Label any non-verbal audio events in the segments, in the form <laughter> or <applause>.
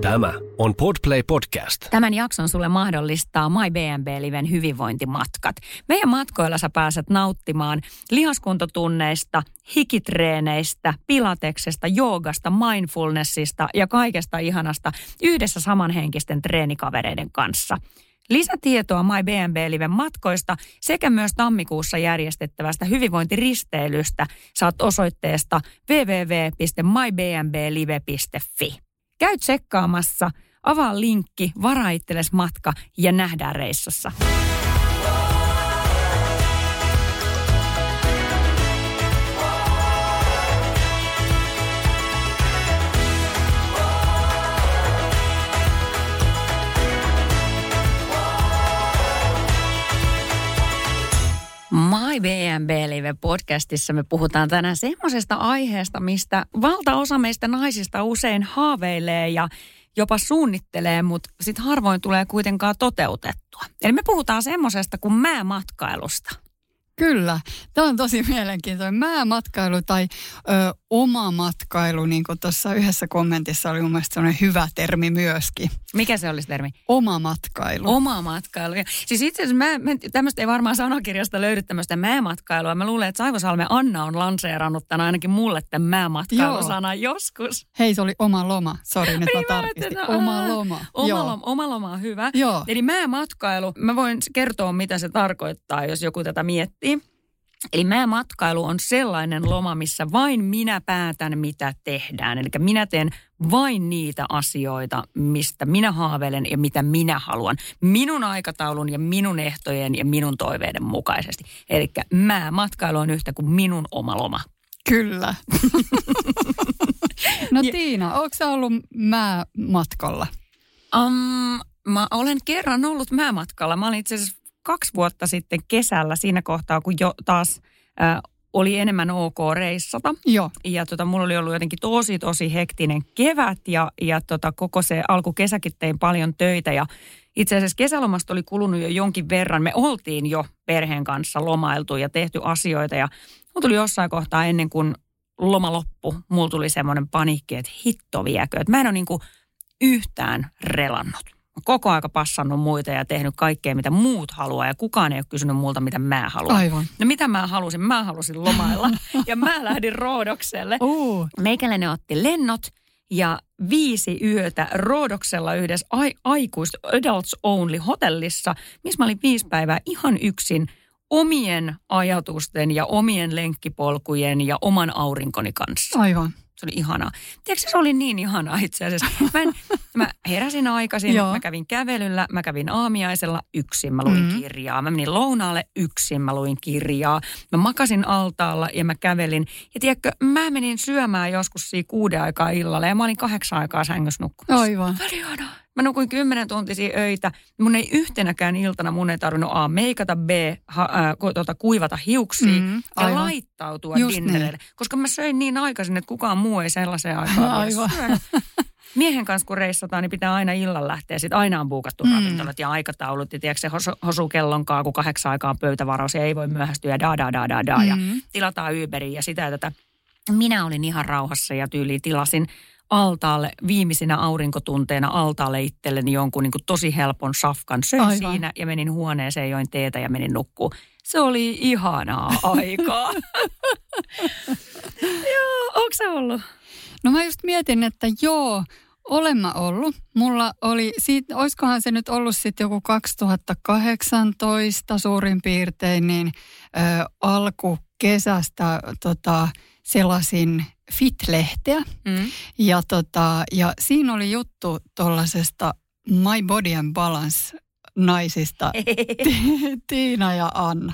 Tämä on Podplay Podcast. Tämän jakson sulle mahdollistaa My BNB-liven hyvinvointimatkat. Meidän matkoilla sä pääset nauttimaan lihaskuntotunneista, hikitreeneistä, pilateksesta, joogasta, mindfulnessista ja kaikesta ihanasta yhdessä samanhenkisten treenikavereiden kanssa. Lisätietoa My BNB-liven matkoista sekä myös tammikuussa järjestettävästä hyvinvointiristeilystä saat osoitteesta www.mybnblive.fi. Käy tsekkaamassa, avaa linkki, varaa matka ja nähdään reissussa. My BNB Live podcastissa me puhutaan tänään semmoisesta aiheesta, mistä valtaosa meistä naisista usein haaveilee ja jopa suunnittelee, mutta sitten harvoin tulee kuitenkaan toteutettua. Eli me puhutaan semmoisesta kuin määmatkailusta. Kyllä, tämä on tosi mielenkiintoinen. Määmatkailu tai ö, oma matkailu, niin kuin tuossa yhdessä kommentissa oli mun mielestä sellainen hyvä termi myöskin. Mikä se olisi termi? Oma matkailu. Oma matkailu. Ja siis itse asiassa mä, mä, tämmöistä ei varmaan sanakirjasta löydy tämmöistä määmatkailua. Mä luulen, että Saivosalme Anna on lanseerannut tämän ainakin mulle tämän määmatkailusanan joskus. Hei, se oli oma loma. Sori, nyt <laughs> mä tarkistin. että- Oma loma. Oma, Joo. loma, oma loma on hyvä. Joo. Eli määmatkailu, mä voin kertoa mitä se tarkoittaa, jos joku tätä miettii. Eli määmatkailu on sellainen loma, missä vain minä päätän, mitä tehdään. Eli minä teen vain niitä asioita, mistä minä haaveilen ja mitä minä haluan. Minun aikataulun ja minun ehtojen ja minun toiveiden mukaisesti. Eli määmatkailu on yhtä kuin minun oma loma. Kyllä. <laughs> no Ja- Tiina, onko sä ollut määmatkalla? Um, mä olen kerran ollut määmatkalla. Mä olin itse asiassa kaksi vuotta sitten kesällä siinä kohtaa, kun jo taas äh, oli enemmän ok reissata. Joo. Ja tota, mulla oli ollut jotenkin tosi, tosi hektinen kevät ja, ja tota, koko se alkukesäkin tein paljon töitä. Ja itse asiassa kesälomasta oli kulunut jo jonkin verran. Me oltiin jo perheen kanssa lomailtu ja tehty asioita ja mulla tuli jossain kohtaa ennen kuin loma loppu, mulla tuli semmoinen paniikki, että hitto viekö. Että mä en ole niinku yhtään relannut. Koko aika passannut muita ja tehnyt kaikkea, mitä muut haluaa ja kukaan ei ole kysynyt multa, mitä mä haluan. Aivan. No mitä mä halusin? Mä halusin lomailla ja mä lähdin Roodokselle. Uh, Meikäläinen otti lennot ja viisi yötä Roodoksella yhdessä ai- aikuist Adults Only hotellissa, missä mä olin viisi päivää ihan yksin omien ajatusten ja omien lenkkipolkujen ja oman aurinkoni kanssa. aivan. Se oli ihanaa. Tiedätkö, se oli niin ihanaa itse asiassa. Mä, en, mä heräsin aikaisin, Joo. mä kävin kävelyllä, mä kävin aamiaisella yksin, mä luin Mhm. kirjaa. Mä menin lounaalle yksin, mä luin kirjaa. Mä makasin altaalla ja mä kävelin. Ja tiedätkö, mä menin syömään joskus siinä kuuden aikaa illalla ja mä olin kahdeksan aikaa sängyssä nukkumassa. Aivan. Oli ihanaa. Mä nukuin kymmenen tuntisia öitä. Mun ei yhtenäkään iltana mun ei tarvinnut A. meikata, B. Ha, ku, tuota, kuivata hiuksia Mm, ja laittautua Just dinnerille. Koska mä söin niin aikaisin, että kukaan muu ei sellaiseen aikaan <laughs> Aivan. Miehen kanssa kun reissataan, niin pitää aina illan lähteä. Sitten aina on buukattu Mm. ravintolat ja aikataulut. Ja tiedätkö, se hosu, hosu kellonkaan, kun kahdeksan aikaa on pöytävaraus ja ei voi myöhästyä ja da da da da da. Ja Mm. tilataan Uberiin ja sitä ja tätä. Minä olin ihan rauhassa ja tyyliin tilasin altaalle viimeisinä aurinkotunteina altaalle itselleni jonkun niin kuin tosi helpon safkan. Söin Aivan. siinä ja menin huoneeseen, join teetä ja menin nukkuu. Se oli ihanaa <laughs> aikaa. <laughs> Joo, onko se ollut? No mä just mietin, että joo, olen mä ollut. Mulla oli, siitä, olisikohan se nyt ollut sitten joku 2018 suurin piirtein, niin ö, alkukesästä tota, selasin Fit-lehteä. Mm. Ja, tota, ja siinä oli juttu tuollaisesta My Body and Balance naisista, <laughs> Ti- Tiina ja Anna.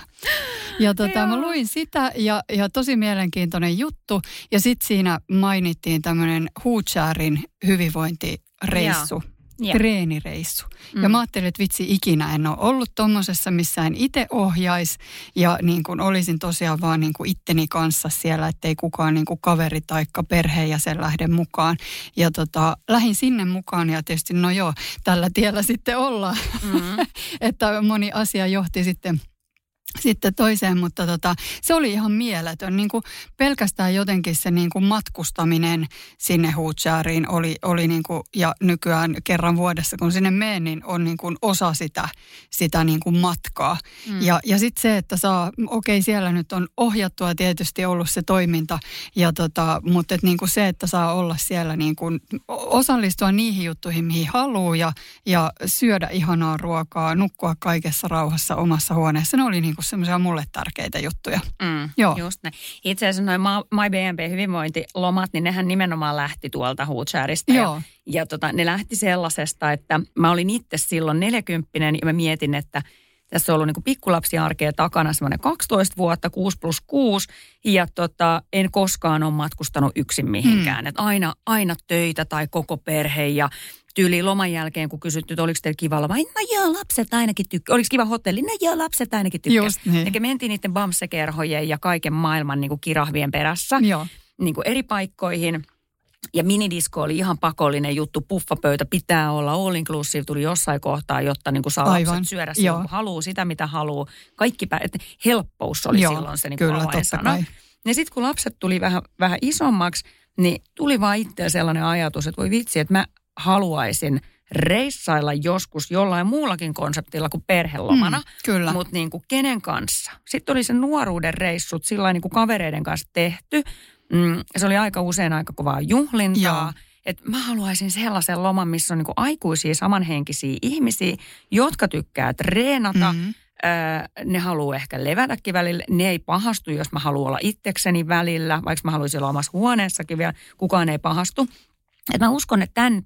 Ja tota, mä luin sitä ja, ja tosi mielenkiintoinen juttu. Ja sitten siinä mainittiin tämmöinen Huuchaarin hyvinvointireissu. Joo. Treenireissu. Mm. Mm. Ja mä ajattelin, että vitsi ikinä en ole ollut tommosessa, missä en itse ohjais. Ja niin kuin olisin tosiaan vaan niin kuin itteni kanssa siellä, ettei kukaan niin kuin kaveri tai perheenjäsen lähde mukaan. Ja tota, lähin sinne mukaan ja tietysti no joo, tällä tiellä sitten ollaan. Mm. <laughs> että moni asia johti sitten sitten toiseen, mutta tota, se oli ihan mieletön. Niin kuin pelkästään jotenkin se niin kuin matkustaminen sinne Huutsääriin oli, oli niin kuin, ja nykyään kerran vuodessa kun sinne menen, niin on niin kuin osa sitä, sitä niin kuin matkaa. Mm. Ja, ja sitten se, että saa, okei okay, siellä nyt on ohjattua tietysti ollut se toiminta, ja tota, mutta et niin kuin se, että saa olla siellä niin kuin, osallistua niihin juttuihin, mihin haluaa ja, ja syödä ihanaa ruokaa, nukkua kaikessa rauhassa omassa huoneessa, ne oli niin kuin semmoisia mulle tärkeitä juttuja. Mm, Joo. Just näin. Itse asiassa noin MyBNB hyvinvointilomat, niin nehän nimenomaan lähti tuolta Hootshäristä. Joo. Ja, ja tota, ne lähti sellaisesta, että mä olin itse silloin 40 ja mä mietin, että tässä on ollut niin pikkulapsiarkea takana semmoinen 12 vuotta, 6 plus 6, ja tota, en koskaan ole matkustanut yksin mihinkään. Mm. Et aina, aina töitä tai koko perhe ja tyyli loman jälkeen, kun kysytty, että oliko teillä kiva loma. No joo, lapset ainakin tykkää. Oliko kiva hotelli? No joo, lapset ainakin tykkää. Just niin. Eli mentiin niiden bamsekerhojen ja kaiken maailman niin kuin kirahvien perässä joo. Niin kuin eri paikkoihin. Ja minidisko oli ihan pakollinen juttu. Puffapöytä pitää olla. All inclusive tuli jossain kohtaa, jotta niin kuin saa Aivan. lapset syödä silloin, kun haluaa sitä, mitä haluaa. Kaikki pä- että helppous oli Joo, silloin se niin kyllä, avainsana. Ja sitten kun lapset tuli vähän, vähän isommaksi, niin tuli vaan itseä sellainen ajatus, että voi vitsi, että mä haluaisin reissailla joskus jollain muullakin konseptilla kuin perhelomana. Mm, kyllä. Mutta niin kuin kenen kanssa? Sitten oli se nuoruuden reissut sillä niin kuin kavereiden kanssa tehty. Mm, se oli aika usein aika kovaa juhlintaa. Et mä haluaisin sellaisen loman, missä on niin kuin aikuisia samanhenkisiä ihmisiä, jotka tykkää treenata. Mm-hmm. Öö, ne haluaa ehkä levätäkin välillä. Ne ei pahastu, jos mä haluan olla itsekseni välillä, vaikka mä haluaisin olla omassa huoneessakin vielä. Kukaan ei pahastu. Et mä uskon, että tämän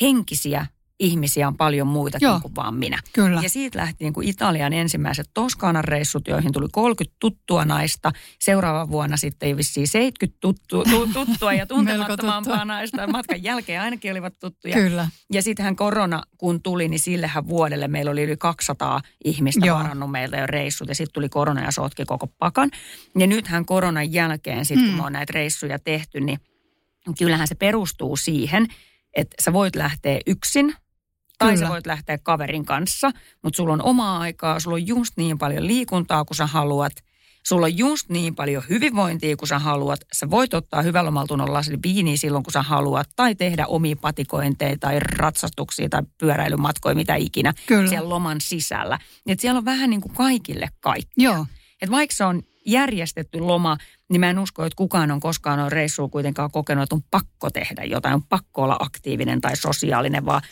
henkisiä ihmisiä on paljon muita kuin vaan minä. Kyllä. Ja siitä lähti niin kuin Italian ensimmäiset Toskaanan reissut, joihin tuli 30 tuttua naista. Seuraava vuonna sitten vissiin 70 tuttu, tu, tuttua ja <laughs> tuntemattomampaa naista. Matkan jälkeen ainakin olivat tuttuja. Kyllä. Ja sittenhän korona, kun tuli, niin sillehän vuodelle meillä oli yli 200 ihmistä Joo. varannut meiltä jo reissut. Ja sitten tuli korona ja sotki koko pakan. Ja nythän koronan jälkeen, sitten kun mm. me on näitä reissuja tehty, niin kyllähän se perustuu siihen – että sä voit lähteä yksin tai Kyllä. sä voit lähteä kaverin kanssa, mutta sulla on omaa aikaa, sulla on just niin paljon liikuntaa kuin sä haluat. Sulla on just niin paljon hyvinvointia kuin sä haluat. Sä voit ottaa hyvällä omaltunnolla viiniä silloin kun sä haluat. Tai tehdä omia patikointeja tai ratsastuksia tai pyöräilymatkoja, mitä ikinä Kyllä. siellä loman sisällä. Et siellä on vähän niin kuin kaikille kaikki. Joo. Et vaikka se on järjestetty loma, niin mä en usko, että kukaan on koskaan on reissulla kuitenkaan kokenut, että on pakko tehdä jotain, on pakko olla aktiivinen tai sosiaalinen, vaan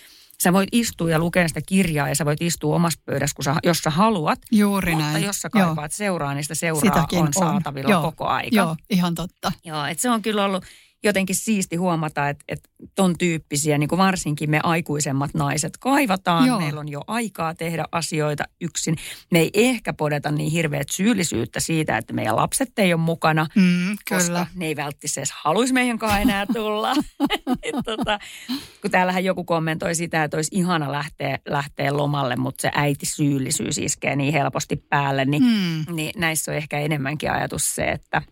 sä voit istua ja lukea sitä kirjaa ja sä voit istua omassa pöydässä, kun sä, jos sä haluat. Juuri mutta näin. jos sä kaipaat Joo. seuraa, niin sitä seuraa Sitäkin on saatavilla Joo. koko aika. Joo, ihan totta. Joo, että se on kyllä ollut jotenkin siisti huomata, että, että ton tyyppisiä, niin kuin varsinkin me aikuisemmat naiset kaivataan. Joo. Meillä on jo aikaa tehdä asioita yksin. Me ei ehkä podeta niin hirveät syyllisyyttä siitä, että meidän lapset ei ole mukana, mm, koska kyllä. ne ei välttämättä edes haluaisi meidän kanssa enää tulla. <laughs> tota, kun täällähän joku kommentoi sitä, että olisi ihana lähteä, lähteä lomalle, mutta se äiti syyllisyys iskee niin helposti päälle, niin, mm. niin näissä on ehkä enemmänkin ajatus se, että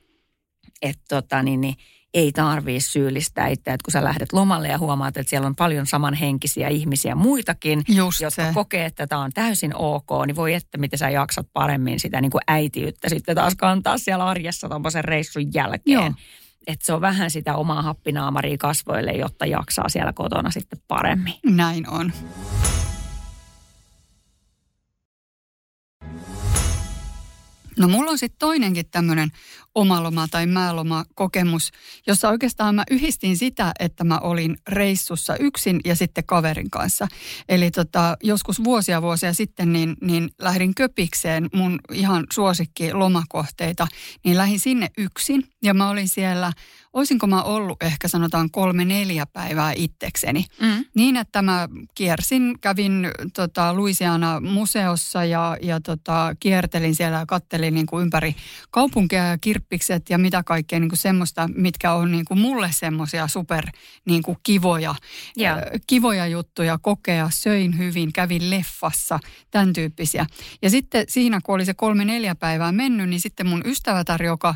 et tota, niin, niin, ei tarvii syyllistää itseä, että kun sä lähdet lomalle ja huomaat, että siellä on paljon samanhenkisiä ihmisiä muitakin, Just jotka se. kokee, että tämä on täysin ok, niin voi että miten sä jaksat paremmin sitä niin kuin äitiyttä sitten taas kantaa siellä arjessa tuommoisen reissun jälkeen. Joo. Että se on vähän sitä omaa happinaamaria kasvoille, jotta jaksaa siellä kotona sitten paremmin. Näin on. No mulla on sitten toinenkin tämmöinen omaloma tai määloma kokemus, jossa oikeastaan mä yhdistin sitä, että mä olin reissussa yksin ja sitten kaverin kanssa. Eli tota, joskus vuosia vuosia sitten niin, niin lähdin Köpikseen mun ihan suosikki lomakohteita, niin lähdin sinne yksin ja mä olin siellä olisinko mä ollut ehkä sanotaan kolme neljä päivää itsekseni. Mm. Niin, että mä kiersin, kävin tota, Louisiana museossa ja, ja tota, kiertelin siellä ja kattelin niin kuin ympäri kaupunkia ja kirppikset ja mitä kaikkea niin kuin semmoista, mitkä on niin kuin mulle semmoisia super niin kuin kivoja, yeah. kivoja juttuja kokea. Söin hyvin, kävin leffassa, tämän tyyppisiä. Ja sitten siinä, kun oli se kolme neljä päivää mennyt, niin sitten mun ystävätär, joka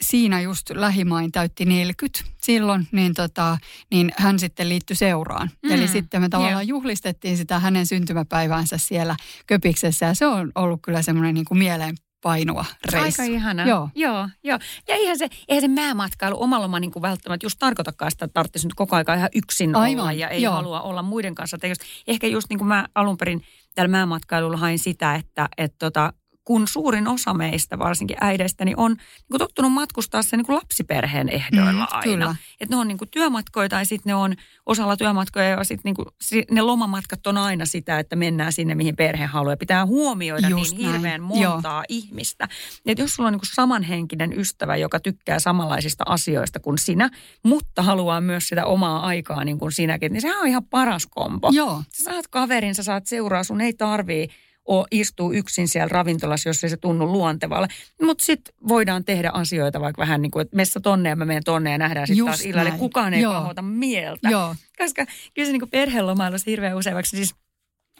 siinä just lähimain täytti 40 silloin, niin, tota, niin hän sitten liittyi seuraan. Mm. Eli sitten me tavallaan yeah. juhlistettiin sitä hänen syntymäpäiväänsä siellä Köpiksessä ja se on ollut kyllä semmoinen niin kuin mieleen painua reissu. Aika ihana. Joo. joo, joo. Ja eihän se, eihän se määmatkailu omalla niin kuin välttämättä just tarkoitakaan sitä, että tarvitsisi nyt koko ajan ihan yksin Aivan, olla ja ei joo. halua olla muiden kanssa. Ehkä just niin kuin mä alun perin tällä määmatkailulla hain sitä, että et tota, kun suurin osa meistä, varsinkin äideistä, niin on niin kuin tottunut matkustaa sen niin kuin lapsiperheen ehdoilla mm, aina. Että ne on niin kuin työmatkoja tai sitten ne on osalla työmatkoja ja sitten niin ne lomamatkat on aina sitä, että mennään sinne, mihin perhe haluaa. Pitää huomioida Just niin näin. hirveän montaa Joo. ihmistä. Että jos sulla on niin kuin samanhenkinen ystävä, joka tykkää samanlaisista asioista kuin sinä, mutta haluaa myös sitä omaa aikaa niin kuin sinäkin, niin sehän on ihan paras kombo. Joo. Sä saat kaverin, sä saat seuraa, sun ei tarvii ole, istuu yksin siellä ravintolassa, jos ei se tunnu luontevalle. Mutta sitten voidaan tehdä asioita vaikka vähän niin kuin, että messä tonne ja mä menen tonne ja nähdään sitten taas illalle. Näin. Kukaan ei Joo. pahoita mieltä. Joo. Koska kyllä se niin perhelomailussa hirveän usein, vaikka siis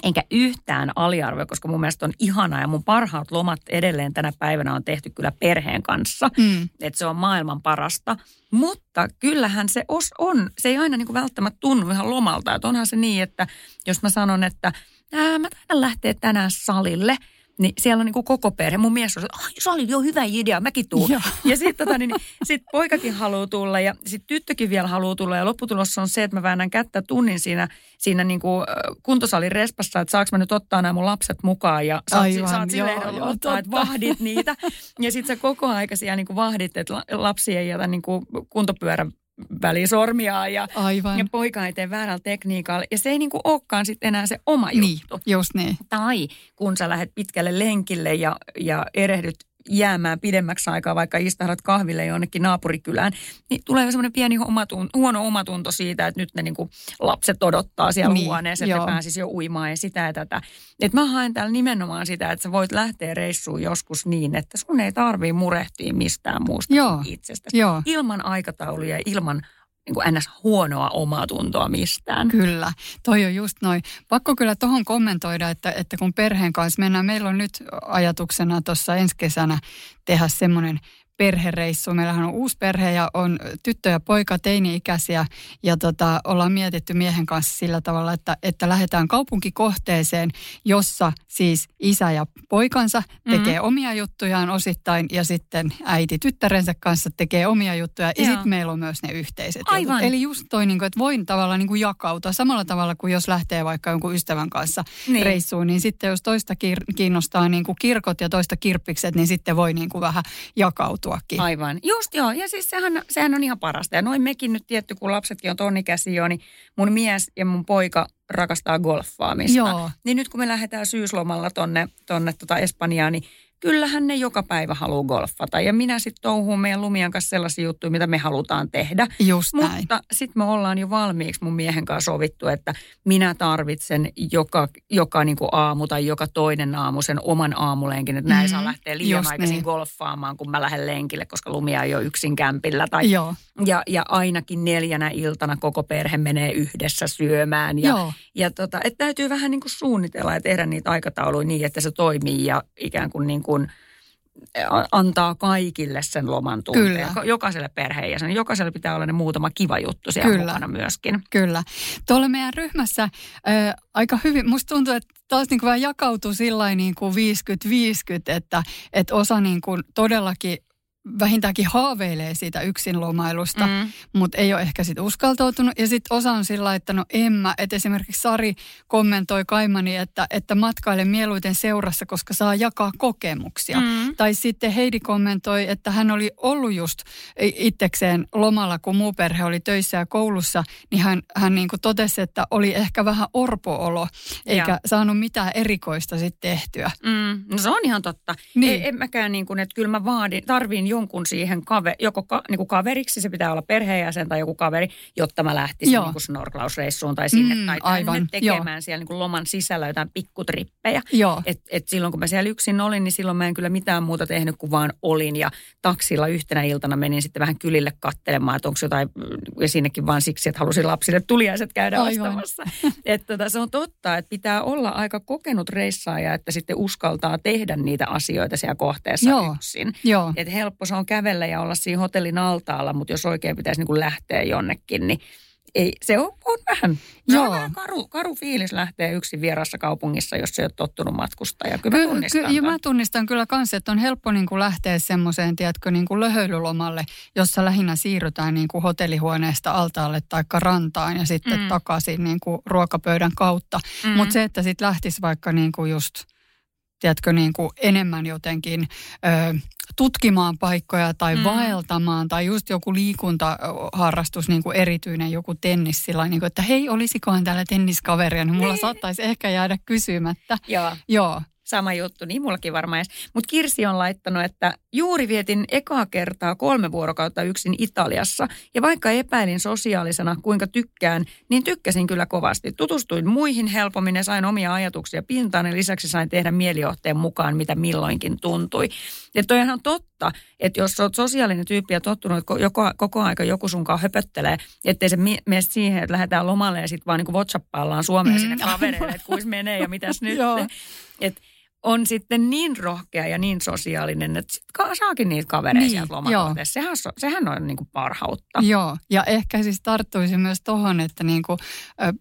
enkä yhtään aliarvoja, koska mun mielestä on ihanaa ja mun parhaat lomat edelleen tänä päivänä on tehty kyllä perheen kanssa. Mm. Että se on maailman parasta. Mutta kyllähän se os on, se ei aina niin kuin välttämättä tunnu ihan lomalta. Että onhan se niin, että jos mä sanon, että – ää, mä taidan lähteä tänään salille. Niin siellä on niin kuin koko perhe. Mun mies on, että se oli jo hyvä idea, mäkin tuun. Ja, ja sitten tota, niin, niin, sit poikakin haluaa tulla ja sitten tyttökin vielä haluaa tulla. Ja lopputulossa on se, että mä väännän kättä tunnin siinä, siinä niin kuin kuntosalin respassa, että saaks mä nyt ottaa nämä mun lapset mukaan. Ja saat, Aivan, saat joo, joo, ottaa, että vahdit niitä. Ja sitten sä koko aika siellä niin kuin vahdit, että lapsi ei jätä niin kuin kuntopyörän välisormiaan ja, Aivan. ja poika ei tee väärällä tekniikalla. Ja se ei niinku olekaan sitten enää se oma niin, juttu. just niin. Tai kun sä lähdet pitkälle lenkille ja, ja erehdyt jäämään pidemmäksi aikaa, vaikka istahdat kahville jonnekin naapurikylään, niin tulee semmoinen pieni omatunto, huono omatunto siitä, että nyt ne niin kuin lapset odottaa siellä niin, huoneessa, että pääsisi jo uimaan ja sitä ja tätä. Et mä haen täällä nimenomaan sitä, että sä voit lähteä reissuun joskus niin, että sun ei tarvii murehtia mistään muusta joo, itsestäsi. Joo. Ilman aikatauluja, ilman niin kuin ns. huonoa omaa tuntoa mistään. Kyllä, toi on just noin. Pakko kyllä tuohon kommentoida, että, että kun perheen kanssa mennään, meillä on nyt ajatuksena tuossa ensi kesänä tehdä semmoinen perhereissu. Meillähän on uusi perhe ja on tyttö ja poika teini-ikäisiä ja tota, ollaan mietitty miehen kanssa sillä tavalla, että, että lähdetään kaupunkikohteeseen, jossa siis isä ja poikansa tekee mm-hmm. omia juttujaan osittain ja sitten äiti tyttärensä kanssa tekee omia juttuja ja sitten meillä on myös ne yhteiset Aivan. Jutut. Eli just toi, niin kuin, että voin tavallaan niin kuin jakautua samalla tavalla kuin jos lähtee vaikka jonkun ystävän kanssa niin. reissuun, niin sitten jos toista kiinnostaa niin kuin kirkot ja toista kirppikset, niin sitten voi niin kuin vähän jakautua tapahtuakin. Aivan. Just joo. Ja siis sehän, sehän on ihan parasta. Ja noin mekin nyt tietty, kun lapsetkin on tonnikäsi jo, niin mun mies ja mun poika rakastaa golfaamista. Joo. Niin nyt kun me lähdetään syyslomalla tonne, tonne tota Espanjaan, niin kyllähän ne joka päivä haluaa golfata. Ja minä sitten touhuun meidän Lumian kanssa sellaisia juttuja, mitä me halutaan tehdä. Just näin. Mutta sitten me ollaan jo valmiiksi mun miehen kanssa sovittu, että minä tarvitsen joka, joka niin kuin aamu tai joka toinen aamu sen oman aamulenkin. Että näin mm, saa mm-hmm. lähteä liian Just aikaisin niin. golfaamaan, kun mä lähden lenkille, koska Lumia ei ole yksin kämpillä. Tai, Joo. Ja, ja ainakin neljänä iltana koko perhe menee yhdessä syömään. Ja, Joo. ja tota, että täytyy vähän niin kuin suunnitella ja tehdä niitä aikatauluja niin, että se toimii ja ikään kuin, niin kuin kuin antaa kaikille sen loman tunteen. Kyllä. Jokaiselle perheenjäsen. Jokaiselle pitää olla ne muutama kiva juttu siellä Kyllä. mukana myöskin. Kyllä. Tuolla meidän ryhmässä äh, aika hyvin, musta tuntuu, että taas niin kuin vähän jakautuu sillä niin kuin 50-50, että, että osa niin kuin todellakin vähintäänkin haaveilee siitä yksinlomailusta, mm. mutta ei ole ehkä sitten uskaltautunut. Ja sitten osa on sillä että no en mä, että esimerkiksi Sari kommentoi Kaimani, että, että matkaile mieluiten seurassa, koska saa jakaa kokemuksia. Mm. Tai sitten Heidi kommentoi, että hän oli ollut just itsekseen lomalla, kun muu perhe oli töissä ja koulussa, niin hän, hän niin kuin totesi, että oli ehkä vähän orpoolo, eikä ja. saanut mitään erikoista sitten tehtyä. Mm. No se on ihan totta. Niin. Ei, en mäkään niin kuin, että kyllä mä vaadin, tarvin jonkun siihen kave, joko ka, niin kuin kaveriksi, se pitää olla perheenjäsen tai joku kaveri, jotta mä lähtisin niin kuin snorklausreissuun tai sinne mm, tai aivan, tekemään jo. siellä niin kuin loman sisällä jotain pikkutrippejä. Et, et silloin kun mä siellä yksin olin, niin silloin mä en kyllä mitään muuta tehnyt kuin vaan olin ja taksilla yhtenä iltana menin sitten vähän kylille kattelemaan, että onko jotain, ja sinnekin vaan siksi, että halusin lapsille tuliaiset käydä aivan. ostamassa. että tota, se on totta, että pitää olla aika kokenut reissaaja, että sitten uskaltaa tehdä niitä asioita siellä kohteessa Joo. yksin. Että helppo helppo se on kävellä ja olla siinä hotellin altaalla, mutta jos oikein pitäisi niin kuin lähteä jonnekin, niin ei, se on, on vähän, Joo. on vähän karu, karu fiilis lähteä yksin vierassa kaupungissa, jos se ei ole tottunut matkustaa. Ja kyllä mä tunnistan. Ky- ky- mä tunnistan kyllä kanssa, että on helppo niin kuin lähteä semmoiseen, tiedätkö, niin kuin löhöilylomalle, jossa lähinnä siirrytään niin kuin hotellihuoneesta altaalle tai rantaan ja sitten mm. takaisin niin kuin ruokapöydän kautta. Mm. Mutta se, että sitten lähtisi vaikka niin kuin just – tiedätkö, niin kuin enemmän jotenkin ö, tutkimaan paikkoja tai mm. vaeltamaan tai just joku liikuntaharrastus, niin kuin erityinen joku tennis sillä niin kuin, että hei, olisikohan täällä tenniskaveria, niin mulla niin. saattaisi ehkä jäädä kysymättä. Joo. Joo. Sama juttu, niin mullakin varmaan. Mutta Kirsi on laittanut, että juuri vietin ekaa kertaa kolme vuorokautta yksin Italiassa. Ja vaikka epäilin sosiaalisena, kuinka tykkään, niin tykkäsin kyllä kovasti. Tutustuin muihin helpommin ja sain omia ajatuksia pintaan. Ja lisäksi sain tehdä mielijohteen mukaan, mitä milloinkin tuntui. Ja toi on totta, että jos olet sosiaalinen tyyppi ja tottunut, että koko, koko aika joku sunkaan höpöttelee, ettei se mene siihen, että lähdetään lomalle ja sitten vaan niin kuin Suomeen mm. sinne kavereille, että kuis menee ja mitäs <laughs> nyt. Että on sitten niin rohkea ja niin sosiaalinen, että saakin niitä kavereita niin, sieltä. Sehän, sehän on niin kuin parhautta. Joo, ja ehkä siis tarttuisi myös tuohon, että niin kuin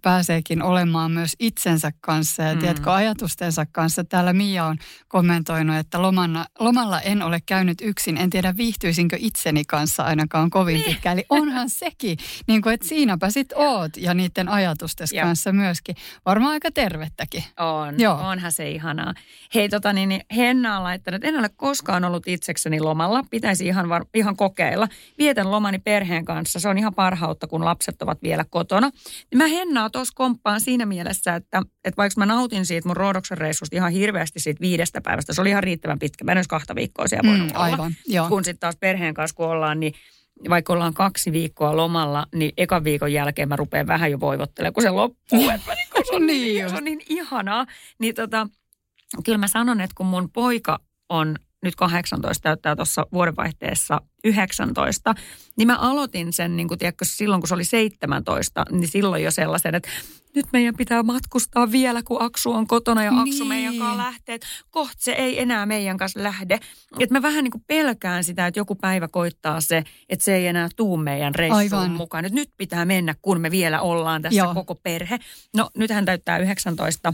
pääseekin olemaan myös itsensä kanssa ja mm. tiedätkö, ajatustensa kanssa. Täällä Mia on kommentoinut, että lomana, lomalla en ole käynyt yksin. En tiedä viihtyisinkö itseni kanssa ainakaan kovin niin. pitkään. Eli onhan <laughs> sekin, niin kuin, että siinäpä sit oot ja niiden ajatusten kanssa myöskin. Varmaan aika tervettäkin. On, Joo. onhan se ihanaa. Hei, tota niin, niin Henna on laittanut, en ole koskaan ollut itsekseni lomalla. Pitäisi ihan, var, ihan kokeilla. Vietän lomani perheen kanssa. Se on ihan parhautta, kun lapset ovat vielä kotona. Mä Hennaa tuossa komppaan siinä mielessä, että, että vaikka mä nautin siitä mun Roodoksen reissusta ihan hirveästi siitä viidestä päivästä. Se oli ihan riittävän pitkä. Mä en kahta viikkoa siellä voinut mm, aivan, olla. Joo. Kun sitten taas perheen kanssa kun ollaan, niin vaikka ollaan kaksi viikkoa lomalla, niin ekan viikon jälkeen mä rupean vähän jo voivottelemaan, kun se loppuu. <laughs> että mä niin, se, on niin, niin, se on niin ihanaa. Niin tota, kyllä mä sanon, että kun mun poika on nyt 18, täyttää tuossa vuodenvaihteessa 19, niin mä aloitin sen, niin kun, tiedätkö, silloin kun se oli 17, niin silloin jo sellaisen, että nyt meidän pitää matkustaa vielä, kun Aksu on kotona ja Aksu niin. meidän kanssa lähtee. Kohta se ei enää meidän kanssa lähde. Että mä vähän niin kuin pelkään sitä, että joku päivä koittaa se, että se ei enää tuu meidän reissuun Aivan. mukaan. Että nyt pitää mennä, kun me vielä ollaan tässä Joo. koko perhe. No nyt hän täyttää 19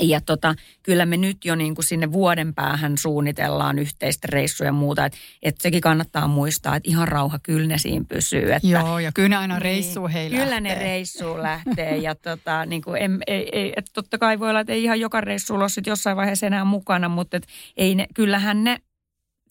ja tota, kyllä me nyt jo niin kuin sinne vuoden päähän suunnitellaan yhteistä reissuja ja muuta. Että et sekin kannattaa muistaa, että ihan rauha kyllä ne siinä pysyy. Että, Joo, ja kyllä ne aina reissuun niin, Kyllä lähtee. ne reissuun lähtee. ja tota, niin kuin, em, ei, ei, et totta kai voi olla, että ei ihan joka reissuun ole jossain vaiheessa enää mukana, mutta et ei ne, kyllähän ne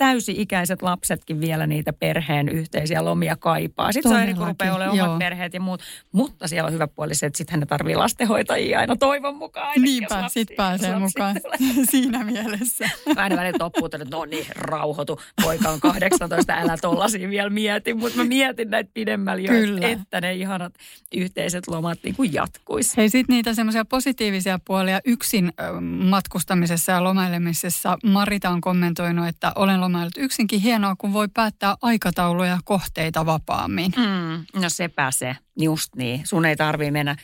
täysi-ikäiset lapsetkin vielä niitä perheen yhteisiä lomia kaipaa. Sitten se on eri, kun rupeaa olemaan omat perheet ja muut. Mutta siellä on hyvä puoli se, että sitten ne tarvii lastenhoitajia aina toivon mukaan. Aina, Niinpä, sitten pääsee mukaan <laughs> siinä mielessä. Aina välillä toppuu, että no niin, rauhoitu. Poika on 18, älä tollasia vielä mieti. Mutta mä mietin näitä pidemmällä jo, Kyllä. että ne ihanat yhteiset lomat niin kuin jatkuisi. Hei, sitten niitä semmoisia positiivisia puolia yksin matkustamisessa ja lomailemisessa. Marita on kommentoinut, että olen lomaillut yksinkin hienoa, kun voi päättää aikatauluja ja kohteita vapaammin. Mm, no sepä se, just niin. Sun ei tarvii mennä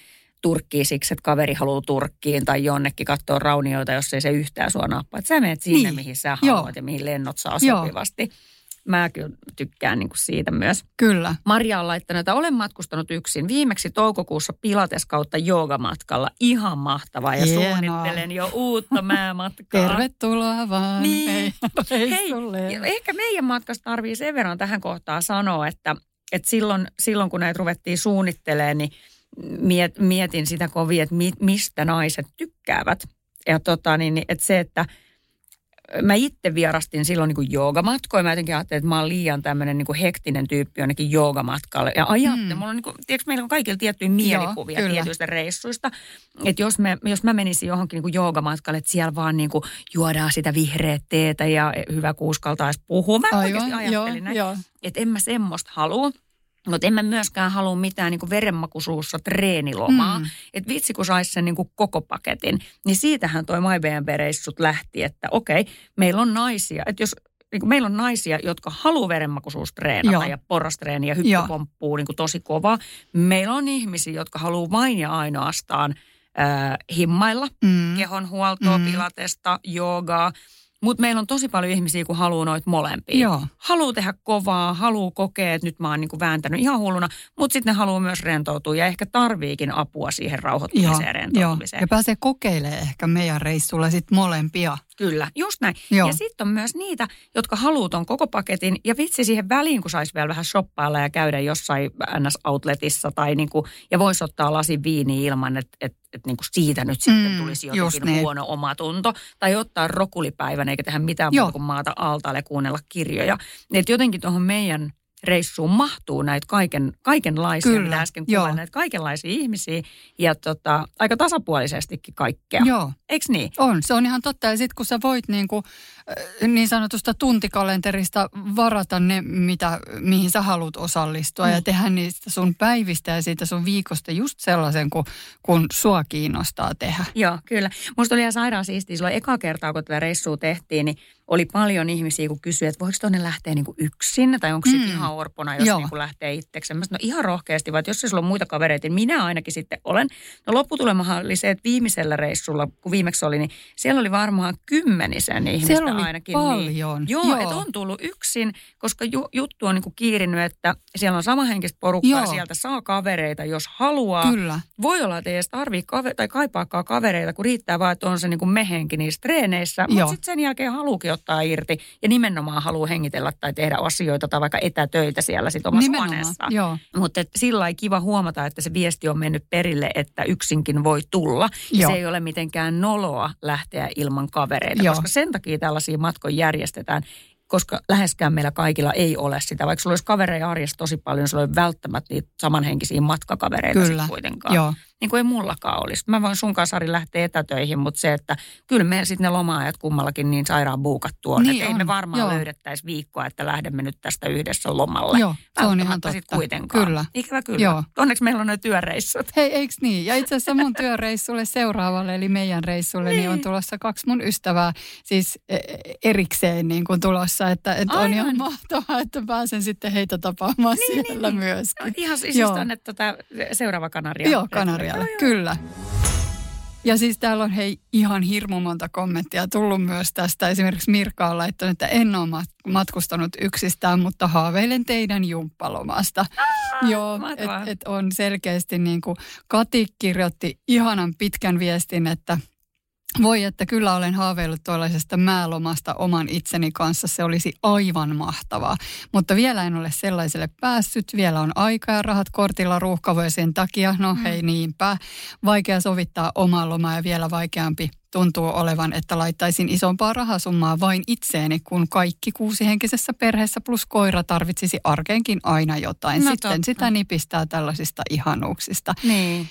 Turkkiin siksi, että kaveri haluaa Turkkiin tai jonnekin katsoa raunioita, jos ei se yhtään sua nappaa. Sä menet sinne, niin. mihin sä haluat Joo. ja mihin lennot saa sopivasti. Mä kyllä tykkään niin kuin siitä myös. Kyllä. Maria on laittanut, että olen matkustanut yksin viimeksi toukokuussa Pilates kautta joogamatkalla. Ihan mahtavaa ja Hienoa. suunnittelen jo uutta <laughs> määmatkaa. Tervetuloa vaan niin. Hei, ehkä meidän matkasta tarvii sen verran tähän kohtaan sanoa, että, että silloin, silloin kun näitä ruvettiin suunnittelemaan, niin mietin sitä kovin, että mistä naiset tykkäävät. Ja tota, niin, että se, että – mä itse vierastin silloin niin kuin joogamatkoja. Mä jotenkin ajattelin, että mä oon liian tämmöinen niin hektinen tyyppi jonnekin joogamatkalle. Ja ajattelin, mm. mulla on niin kuin, tiedätkö, meillä on kaikilla tiettyjä mielikuvia Joo, tietyistä reissuista. Että jos, me, jos mä menisin johonkin niin kuin joogamatkalle, että siellä vaan niin kuin juodaan sitä vihreät teetä ja hyvä kuuskaltaisi puhua. Mä Aivan, oikeasti ajattelin jo, näin, jo. että en mä semmoista halua. Mutta en mä myöskään halua mitään niin verenmakuisuussa treenilomaa. Mm. Että vitsi, kun saisi sen niin koko paketin. Niin siitähän toi MyBNB-reissut lähti, että okei, meillä on naisia. Että jos niin meillä on naisia, jotka haluaa verenmakuisuustreenata Joo. ja porrastreeniä hyppypomppuu niin tosi kova. Meillä on ihmisiä, jotka haluaa vain ja ainoastaan äh, himmailla. Mm. Kehonhuoltoa, mm. pilatesta, joogaa Mutta meillä on tosi paljon ihmisiä, kun haluaa noita molempia. Joo. Haluaa tehdä kovaa, haluaa kokea, että nyt mä oon niinku vääntänyt ihan hulluna, mutta sitten ne haluaa myös rentoutua ja ehkä tarviikin apua siihen rauhoittumiseen ja rentoutumiseen. Ja pääsee kokeilemaan ehkä meidän reissulla sitten molempia. Kyllä, just näin. Joo. Ja sitten on myös niitä, jotka haluaa ton koko paketin ja vitsi siihen väliin, kun saisi vielä vähän shoppailla ja käydä jossain NS-outletissa tai niinku, ja voisi ottaa lasin viiniä ilman, että et, et niinku siitä nyt sitten Mm, tulisi jotenkin niin. huono omatunto. Tai ottaa rokulipäivän eikä tehdä mitään muuta kuin maata altaalle kuunnella kirjoja. Et jotenkin tuohon meidän reissuun mahtuu näitä kaiken, kaikenlaisia, Kyllä, mitä äsken kuvailin, näitä kaikenlaisia ihmisiä ja tota, aika tasapuolisestikin kaikkea. Joo. Eiks niin? On, se on ihan totta. Ja sitten kun sä voit niin, kuin, niin sanotusta tuntikalenterista varata ne, mitä, mihin sä haluat osallistua Mm. ja tehdä niistä sun päivistä ja siitä sun viikosta just sellaisen, kun, kun sua kiinnostaa tehdä. Joo, kyllä. Musta oli ihan sairaan siistiä. Silloin eka kertaa, kun tätä reissua tehtiin, niin oli paljon ihmisiä, kun kysyi, että voiko tuonne lähteä niin kuin yksin, tai onko se Mm. ihan orpona, jos Joo. niin kuin lähtee itsekseen. Mä sanoin, no ihan rohkeasti, vaan jos sulla on muita kavereita, niin minä ainakin sitten olen. No lopputulemahan oli se, että viimeisellä reissulla, kun viimeksi oli, niin siellä oli varmaan kymmenisen ihmistä Siellä oli ainakin. paljon. Niin. Joo, Joo. että on tullut yksin, koska ju, juttu on niin kuin kiirinyt, että siellä on samanhenkistä porukkaa, Joo. sieltä saa kavereita, jos haluaa. Kyllä. Voi olla, että ei edes tarvii kave- tai kaipaakaan kavereita, kun riittää vaan, että on se niin kuin mehenki niissä treeneissä. Mutta sitten sen jälkeen haluukin ottaa irti ja nimenomaan haluaa hengitellä tai tehdä asioita tai vaikka etätöitä siellä sitten omassa Nimenomaan, huoneessa. Mutta sillä lailla kiva huomata, että se viesti on mennyt perille, että yksinkin voi tulla. Ja se ei ole mitenkään noloa lähteä ilman kavereita, Joo. koska sen takia tällaisia matkoja järjestetään koska läheskään meillä kaikilla ei ole sitä. Vaikka sulla olisi kavereja arjessa tosi paljon, sulla ei välttämättä niitä samanhenkisiä matkakavereita Kyllä. kuitenkaan. Joo. Niin kuin ei mullakaan olisi. Mä voin sun kanssa Sari lähteä etätöihin, mutta se, että kyllä meillä sitten ne loma-ajat kummallakin niin sairaan buukattu on. Niin että ei me on, varmaan joo. löydettäisi viikkoa, että lähdemme nyt tästä yhdessä lomalle. Joo, se on ihan sit totta. kuitenkaan. Kyllä. Ikävä kyllä. Joo. Onneksi meillä on noin työreissut. Hei, eiks niin? Ja itse asiassa mun työreissulle seuraavalle, eli meidän reissulle, niin. Niin. on tulossa kaksi mun ystävää siis e- erikseen niin kuin tulossa. Että, että on ihan mahtavaa, että pääsen sitten heitä tapaamaan Niin, siellä niin, niin. myös. No, ihan siis Joo. tuonne tota, seuraava Kanaria. Joo, Kanarialle, Joo, joo. kyllä. Ja siis täällä on hei ihan hirmu monta kommenttia tullut myös tästä. Esimerkiksi Mirka on laittanut, että en ole mat- matkustanut yksistään, mutta haaveilen teidän jumppalomasta. Joo, mahtavaa. että et on selkeästi niin kuin Kati kirjoitti ihanan pitkän viestin, että voi, että kyllä olen haaveillut tuollaisesta määlomasta oman itseni kanssa. Se olisi aivan mahtavaa. Mutta vielä en ole sellaiselle päässyt. Vielä on aika ja rahat kortilla ruuhkavuosien takia. No Mm. hei niinpä. Vaikea sovittaa omaa lomaa ja vielä vaikeampi tuntuu olevan, että laittaisin isompaa rahasummaa vain itseeni, kun kaikki kuusihenkisessä perheessä plus koira tarvitsisi arkeenkin aina jotain. No Sitten totta. sitä nipistää tällaisista ihanuuksista. Niin.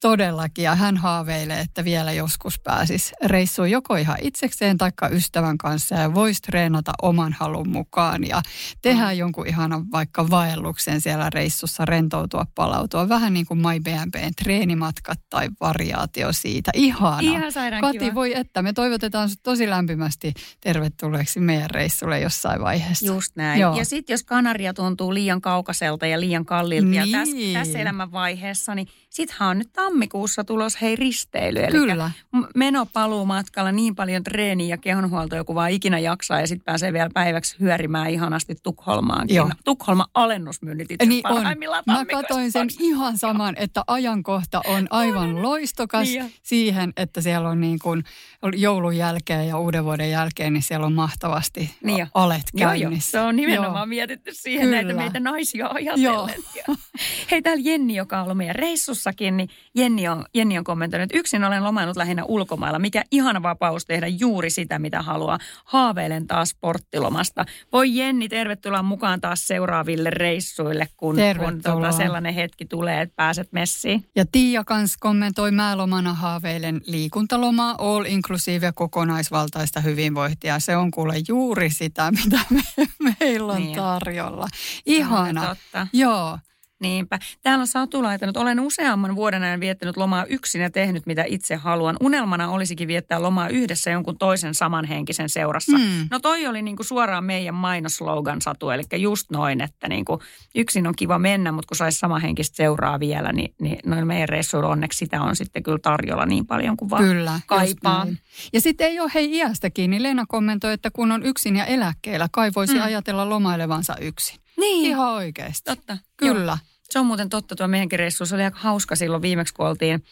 Todellakin, ja hän haaveilee, että vielä joskus pääsis reissuun joko ihan itsekseen taikka ystävän kanssa ja voisi treenata oman halun mukaan ja tehdä Mm. jonkun ihanan vaikka vaelluksen siellä reissussa, rentoutua, palautua. Vähän niin kuin MyBNBn treenimatkat tai variaatio siitä. Ihana. Ihan sairaan Kati, kiva. voi että me toivotetaan sut tosi lämpimästi tervetulleeksi meidän reissulle jossain vaiheessa. Just näin. Joo. Ja sitten jos Kanaria tuntuu liian kaukaiselta ja liian kalliilta niin. ja tässä, tässä elämänvaiheessa, niin sittenhän on nyt tammikuussa tulos hei risteily. Eli Kyllä. meno paluu matkalla niin paljon treeniä ja kehonhuoltoa kuin vaan ikinä jaksaa ja sitten pääsee vielä päiväksi hyörimään ihanasti Tukholmaankin. Joo. Tukholman alennusmyynnit itse Niin on. Mä katsoin sen ihan saman, että ajankohta on aivan loistokas Niin jo. siihen, että siellä on niin kuin joulun jälkeen ja uuden vuoden jälkeen, niin siellä on mahtavasti Niin jo. alet Joo, joo. käynnissä. Se on nimenomaan Joo. mietitty siihen Kyllä. näitä meitä naisia ajatellen. Ja- Hei, täällä Jenni, joka on ollut meidän reissussakin, niin Jenni on, Jenni on kommentoinut, että yksin olen lomailut lähinnä ulkomailla. Mikä ihana vapaus tehdä juuri sitä, mitä haluaa. Haaveilen taas sporttilomasta. Voi Jenni, tervetuloa mukaan taas seuraaville reissuille, kun, kun tota, sellainen hetki tulee, että pääset messiin. Ja Tiia kans kommentoi määlomana haaveilen liikuntalomaa, all inclusive ja kokonaisvaltaista hyvinvointia. Se on kuule juuri sitä, mitä me, meillä on Niin. tarjolla. Ihana. Joo. Niinpä. Täällä on Satu laitanut, olen useamman vuoden ajan viettänyt lomaa yksin ja tehnyt mitä itse haluan. Unelmana olisikin viettää lomaa yhdessä jonkun toisen samanhenkisen seurassa. Mm. No toi oli niinku suoraan meidän mainoslogan Satu, eli just noin, että niinku yksin on kiva mennä, mutta kun saisi samanhenkistä seuraa vielä, niin, niin noin meidän reissuilla onneksi sitä on sitten kyllä tarjolla niin paljon kuin vaan kyllä, kaipaa. Ja sitten ei ole hei iästä kiinni. Leena kommentoi, että kun on yksin ja eläkkeellä, kai voisi mm. ajatella lomailevansa yksin. Niin. Ihan oikeasti. Totta. Kyllä. Joo. Se on muuten totta tuo meidänkin reissu. Se oli aika hauska silloin viimeksi, kun oltiin,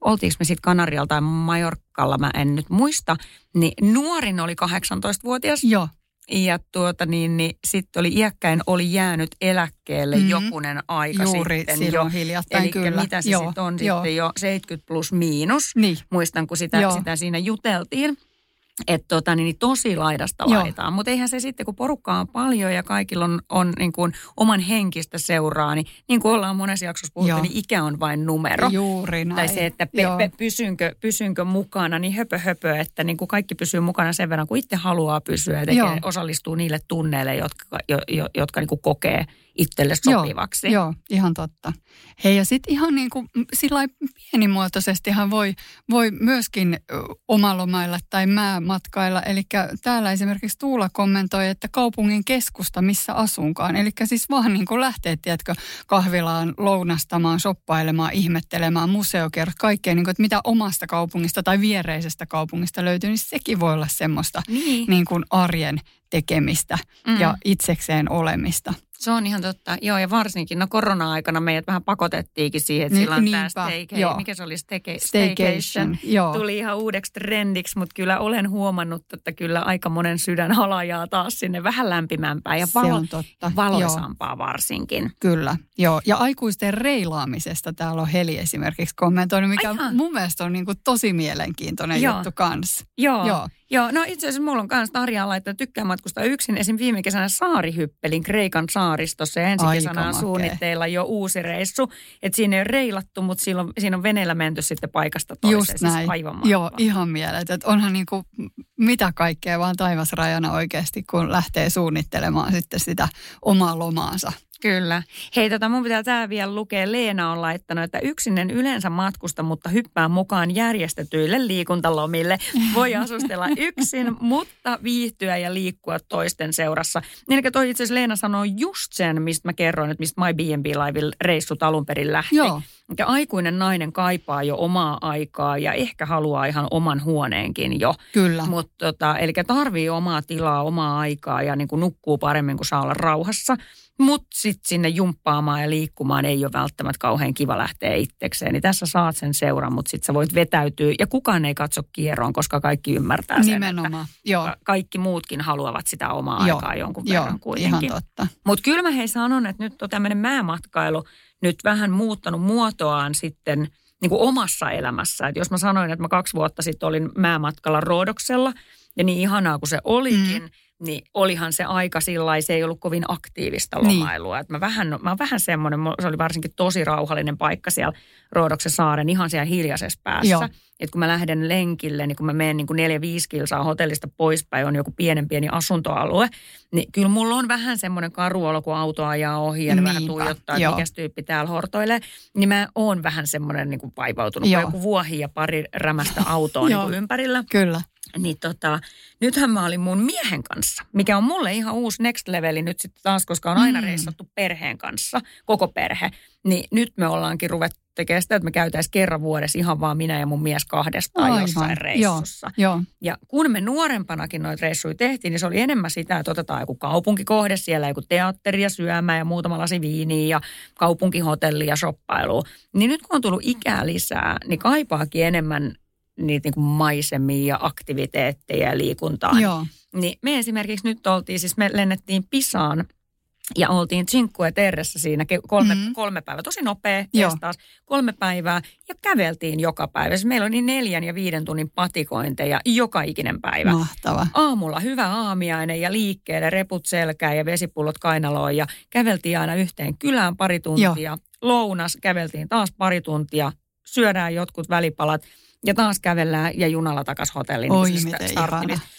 oltiinko me sitten Kanarialla tai Majorkalla, mä en nyt muista. Niin nuorin oli 18-vuotias. Joo. Ja tuota niin, niin sitten oli iäkkäin oli jäänyt eläkkeelle mm-hmm. jokunen aika Juuri sitten silloin jo. hiljattain, Eli kyllä. mitä se sitten on joo. sitten jo 70 plus miinus. Niin. Muistan, kun sitä, sitä siinä juteltiin. Että tota, niin, niin tosi laidasta laitaan. Mutta eihän se sitten, kun porukkaa on paljon ja kaikilla on, on niin kuin oman henkistä seuraa, niin niin kuin ollaan monessa jaksossa puhuttu, Joo. niin ikä on vain numero. Juuri näin. Tai se, että pe, pe, pysynkö, pysynkö mukana, niin höpö höpö, että niin kuin kaikki pysyy mukana sen verran, kun itse haluaa pysyä ja tekee, osallistuu niille tunneille, jotka, jo, jo, jotka niin kuin kokee – itselle sopivaksi. Joo, joo ihan totta. Hei ja sitten ihan niin kuin sillä pienimuotoisestihan voi, voi myöskin omalomailla tai määmatkailla. Eli täällä esimerkiksi Tuula kommentoi, että kaupungin keskusta, missä asunkaan. Eli siis vaan niin kuin lähtee, tiedätkö, kahvilaan, lounastamaan, shoppailemaan, ihmettelemään, museokerrot, kaikkea, niin kuin, että mitä omasta kaupungista tai viereisestä kaupungista löytyy, niin sekin voi olla semmoista niin. Niin kuin arjen tekemistä mm. ja itsekseen olemista. Se on ihan totta. Joo, ja varsinkin, no korona-aikana meidät vähän pakotettiinkin siihen, että sillä on tämä staycation, mikä se oli, stayca- staycation, joo. tuli ihan uudeksi trendiksi, mutta kyllä olen huomannut, että kyllä aika monen sydän halajaa taas sinne vähän lämpimämpää ja, valo- on totta. valoisampaa joo. varsinkin. Kyllä, joo. Ja aikuisten reilaamisesta täällä on Heli esimerkiksi kommentoinut, mikä Aivan. mun mielestä on niin kuin tosi mielenkiintoinen joo. juttu kanssa. Joo. joo. Joo, no itse asiassa mulla on myös Tarja laittanut tykkää matkustaa yksin. Esim. viime kesänä saarihyppelin Kreikan saaristossa ja ensi kesänä on suunnitteilla jo uusi reissu. Että siinä ei ole reilattu, mutta siinä on, siinä on veneellä menty sitten paikasta toiseen. Just siis näin. Siis aivan Joo, ihan mieletön. Onhan niin kuin mitä kaikkea vaan taivasrajana oikeasti, kun lähtee suunnittelemaan sitten sitä omaa lomaansa. Kyllä. Hei, tota, mun pitää tämä vielä lukea. Leena on laittanut, että yksinen yleensä matkusta, mutta hyppää mukaan järjestetyille liikuntalomille. Voi <laughs> asustella yksin, mutta viihtyä ja liikkua toisten seurassa. Niin, eli toi itse asiassa Leena sanoi just sen, mistä mä kerroin, että mistä My B&B Live reissut alun perin lähti. Joo. Ja aikuinen nainen kaipaa jo omaa aikaa ja ehkä haluaa ihan oman huoneenkin jo. Kyllä. Mut tota, eli tarvii omaa tilaa, omaa aikaa ja niin kuin nukkuu paremmin kuin saa olla rauhassa. Mutta sitten sinne jumppaamaan ja liikkumaan ei ole välttämättä kauhean kiva lähteä itsekseen. Niin tässä saat sen seuran, mutta sitten sä voit vetäytyä ja kukaan ei katso kierroon, koska kaikki ymmärtää sen. Nimenomaan, joo. Kaikki muutkin haluavat sitä omaa joo. aikaa jonkun joo, verran kuitenkin. ihan totta. Mutta kyllä mä hei sanon, että nyt on tämmöinen määmatkailu nyt vähän muuttanut muotoaan sitten niin kuin omassa elämässä. Et jos mä sanoin, että mä kaksi vuotta sitten olin määmatkalla Roodoksella ja niin ihanaa kuin se olikin, mm niin olihan se aika sillä se ei ollut kovin aktiivista niin. lomailua. Niin. Et mä, vähän, mä oon vähän semmoinen, se oli varsinkin tosi rauhallinen paikka siellä Roodoksen saaren ihan siellä hiljaisessa päässä. Että kun mä lähden lenkille, niin kun mä menen niin neljä, viisi kilsaa hotellista poispäin, on joku pienen pieni asuntoalue, niin kyllä mulla on vähän semmoinen karuolo, kun auto ajaa ohi ja ne vähän tuijottaa, että mikä tyyppi täällä hortoilee. Niin mä oon vähän semmoinen niin kuin vaivautunut, kun joku vuohi ja pari rämästä autoa <laughs> niin ympärillä. Kyllä. Niin tota, nythän mä olin mun miehen kanssa, mikä on mulle ihan uusi next leveli nyt sitten taas, koska on aina mm. reissattu perheen kanssa, koko perhe. Niin nyt me ollaankin ruvettu tekemään sitä, että me käytäisiin kerran vuodessa ihan vaan minä ja mun mies kahdestaan Aivan. jossain reissussa. Joo, joo. Ja kun me nuorempanakin noita reissuja tehtiin, niin se oli enemmän sitä, että otetaan joku kaupunkikohde, siellä joku teatteri ja syömä ja muutama lasi viiniä ja kaupunkihotelli ja shoppailu. Niin nyt kun on tullut ikää lisää, niin kaipaakin enemmän niitä niin kuin maisemia ja aktiviteetteja ja liikuntaa. Joo. Niin me esimerkiksi nyt oltiin, siis me lennettiin Pisaan ja oltiin Cinque Terressä siinä kolme, mm-hmm. kolme päivää. Tosi nopea taas kolme päivää ja käveltiin joka päivä. Siis meillä oli niin neljän ja viiden tunnin patikointeja joka ikinen päivä. Mahtava. Aamulla hyvä aamiainen ja liikkeelle, reput selkää ja vesipullot kainaloon ja käveltiin aina yhteen kylään pari tuntia. Joo. Lounas, käveltiin taas pari tuntia, syödään jotkut välipalat – ja taas kävellään ja junalla takas hotelliin. Oi, miten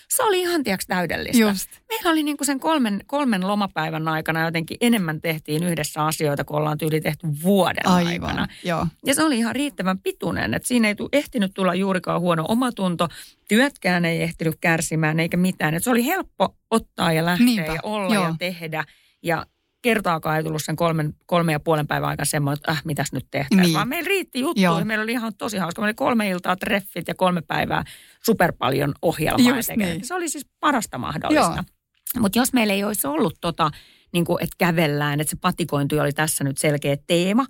Se oli ihan tiiäks täydellistä. Just. Meillä oli niin kuin sen kolmen, kolmen lomapäivän aikana jotenkin enemmän tehtiin yhdessä asioita, kun ollaan tyyli tehty vuoden Aivan, aikana. joo. Ja se oli ihan riittävän pituinen, että siinä ei tu, ehtinyt tulla juurikaan huono omatunto, työtkään ei ehtinyt kärsimään eikä mitään. Et se oli helppo ottaa ja lähteä Niinpä, ja olla joo. ja tehdä. Ja kertaakaan ei tullut sen kolmen, kolme ja puolen päivän aikana semmoinen, että äh, mitäs nyt tehtäisiin. Niin. Vaan meillä riitti juttuja Joo. ja meillä oli ihan tosi hauska. Meillä oli kolme iltaa treffit ja kolme päivää super paljon ohjelmaa. Just niin. Se oli siis parasta mahdollista. Mutta jos meillä ei olisi ollut tota, niin kuin, että kävellään, että se patikointi oli tässä nyt selkeä teema,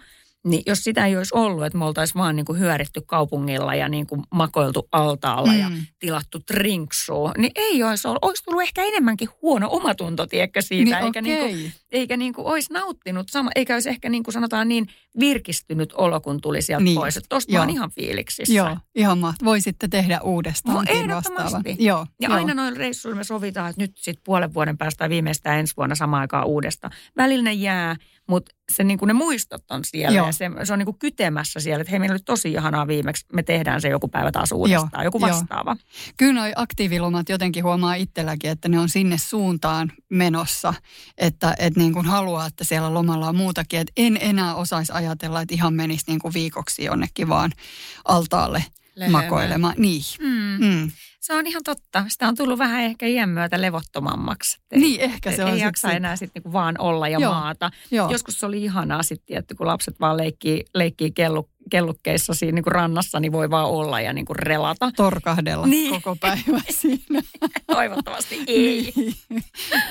niin jos sitä ei olisi ollut, että me oltaisiin vaan niin kuin hyöritty kaupungilla ja niin kuin makoiltu altaalla mm. ja tilattu drinksua, niin ei olisi ollut. Olisi tullut ehkä enemmänkin huono omatunto, tiedätkö, siitä, Niin, eikä, niin kuin, eikä niin kuin olisi nauttinut, sama, eikä olisi ehkä niin kuin sanotaan niin virkistynyt olo, kun tuli sieltä Niin, pois. Mä oon ihan fiiliksissä. Joo, ihan mahtavaa. Voisitte tehdä No, uudestaankin ehdottomasti. vastaavan. Joo, Ja joo. aina noilla reissuilla me sovitaan, että nyt sitten puolen vuoden päästä viimeistään ensi vuonna samaan aikaan uudesta. Välillä ne jää, mutta se, niin kuin ne muistot on siellä Joo. Se, se on niin kuin kytemässä siellä, että hei meillä oli tosi ihanaa viimeksi, me tehdään se joku päivä taas uudestaan, joku joo. vastaava. Kyllä noi aktiivilomat jotenkin huomaa itselläkin, että ne on sinne suuntaan menossa. Että et niin kuin haluaa, että siellä lomalla on muutakin. Että en enää osaisi ajatella, että ihan menisi niin kuin viikoksi jonnekin vaan altaalle Lehmään. makoilemaan. Niin. Mm. Mm. Se on ihan totta. Sitä on tullut vähän ehkä iän myötä levottomammaksi. Et Niin, ehkä se on ei sit jaksa sitä. enää sitten niinku vaan olla ja Joo. maata. Joo. Joskus se oli ihanaa sitten, että kun lapset vaan leikkii, leikkii kellu, kellukkeissa siinä niinku rannassa, niin voi vaan olla ja niinku relata. Torkahdella Niin. koko päivä <laughs> siinä. Toivottavasti ei. Niin.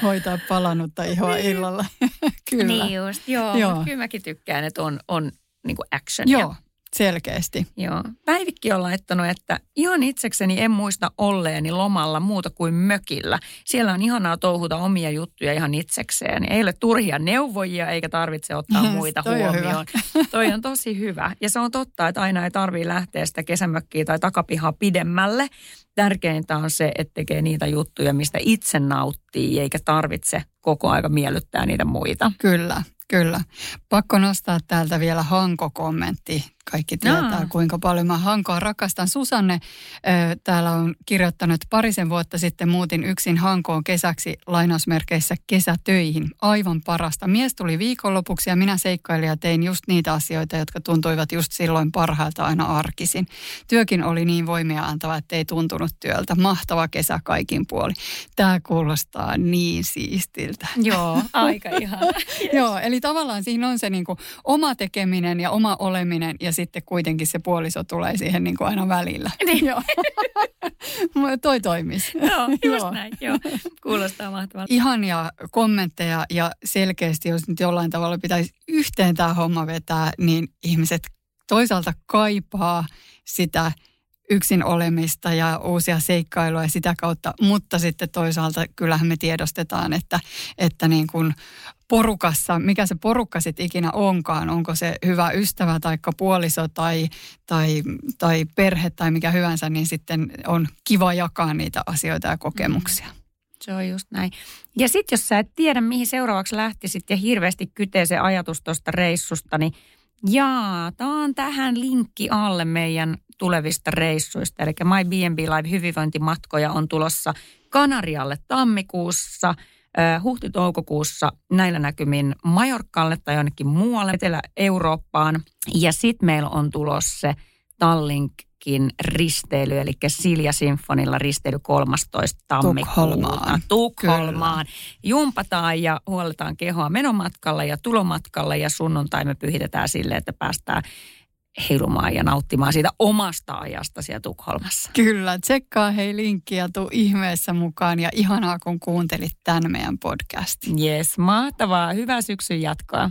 Hoitaa palannutta ihoa illalla. <laughs> Kyllä. Niin just, joo. Joo. Kyllä mäkin tykkään, että on, on niinku actionia. Joo, selkeästi. Joo. Päivikki on laittanut, että ihan itsekseni en muista olleeni lomalla muuta kuin mökillä. Siellä on ihanaa touhuta omia juttuja ihan itsekseen. Ei ole turhia neuvojia eikä tarvitse ottaa Yes, muita toi on huomioon. toi on tosi hyvä. Ja se on totta, että aina ei tarvitse lähteä sitä kesämökkiä tai takapihaa pidemmälle. Tärkeintä on se, että tekee niitä juttuja, mistä itse nauttii, eikä tarvitse koko aika miellyttää niitä muita. Kyllä, kyllä. Pakko nostaa täältä vielä Hanko-kommentti. Kaikki tietää, Aa. kuinka paljon mä Hankoa rakastan. Susanne ö, täällä on kirjoittanut, että parisen vuotta sitten muutin yksin Hankoon kesäksi lainausmerkeissä kesätöihin. Aivan parasta. Mies tuli viikonlopuksi ja minä seikkailin ja tein just niitä asioita, jotka tuntuivat just silloin parhailta aina arkisin. Työkin oli niin voimia antava, että ei tuntunut työltä. Mahtava kesä kaikin puoli. Tämä kuulostaa niin siistiltä. Joo, aika ihana. <laughs> Joo, eli tavallaan siinä on se niin kuin oma tekeminen ja oma oleminen ja sitten kuitenkin se puoliso tulee siihen niin kuin aina välillä. <laughs> Niin. Joo. <laughs> Toi toimisi. <laughs> Joo, just Joo. näin. Joo. Kuulostaa mahtavalta. Ihania kommentteja ja selkeästi, jos nyt jollain tavalla pitäisi yhteen tämä homma vetää, niin ihmiset toisaalta kaipaa sitä yksin olemista ja uusia seikkailuja sitä kautta, mutta sitten toisaalta kyllähän me tiedostetaan, että, että niin kuin porukassa, mikä se porukka sitten ikinä onkaan, onko se hyvä ystävä tai puoliso tai, tai, tai perhe tai mikä hyvänsä, niin sitten on kiva jakaa niitä asioita ja kokemuksia. Se on just näin. Ja sitten jos sä et tiedä, mihin seuraavaksi lähtisit ja hirveästi kytee se ajatus tuosta reissusta, niin jaataan tähän linkki alle meidän tulevista reissuista. Eli My B&B Live hyvinvointimatkoja on tulossa Kanarialle tammikuussa, huhti-toukokuussa näillä näkymin Majorkalle tai jonnekin muualle Etelä-Eurooppaan. Ja sitten meillä on tulossa se Tallinkin risteily, eli Silja Sinfonilla risteily 13. tammikuuta. Tukholmaan. Tukholmaan. Jumpataan ja huoletaan kehoa menomatkalla ja tulomatkalla ja sunnuntai me pyhitetään sille, että päästään heilumaan ja nauttimaan siitä omasta ajasta siellä Tukholmassa. Kyllä, tsekkaa hei linkki ja tuu ihmeessä mukaan ja ihanaa kun kuuntelit tämän meidän podcastin. Yes, mahtavaa. Hyvää syksyn jatkoa.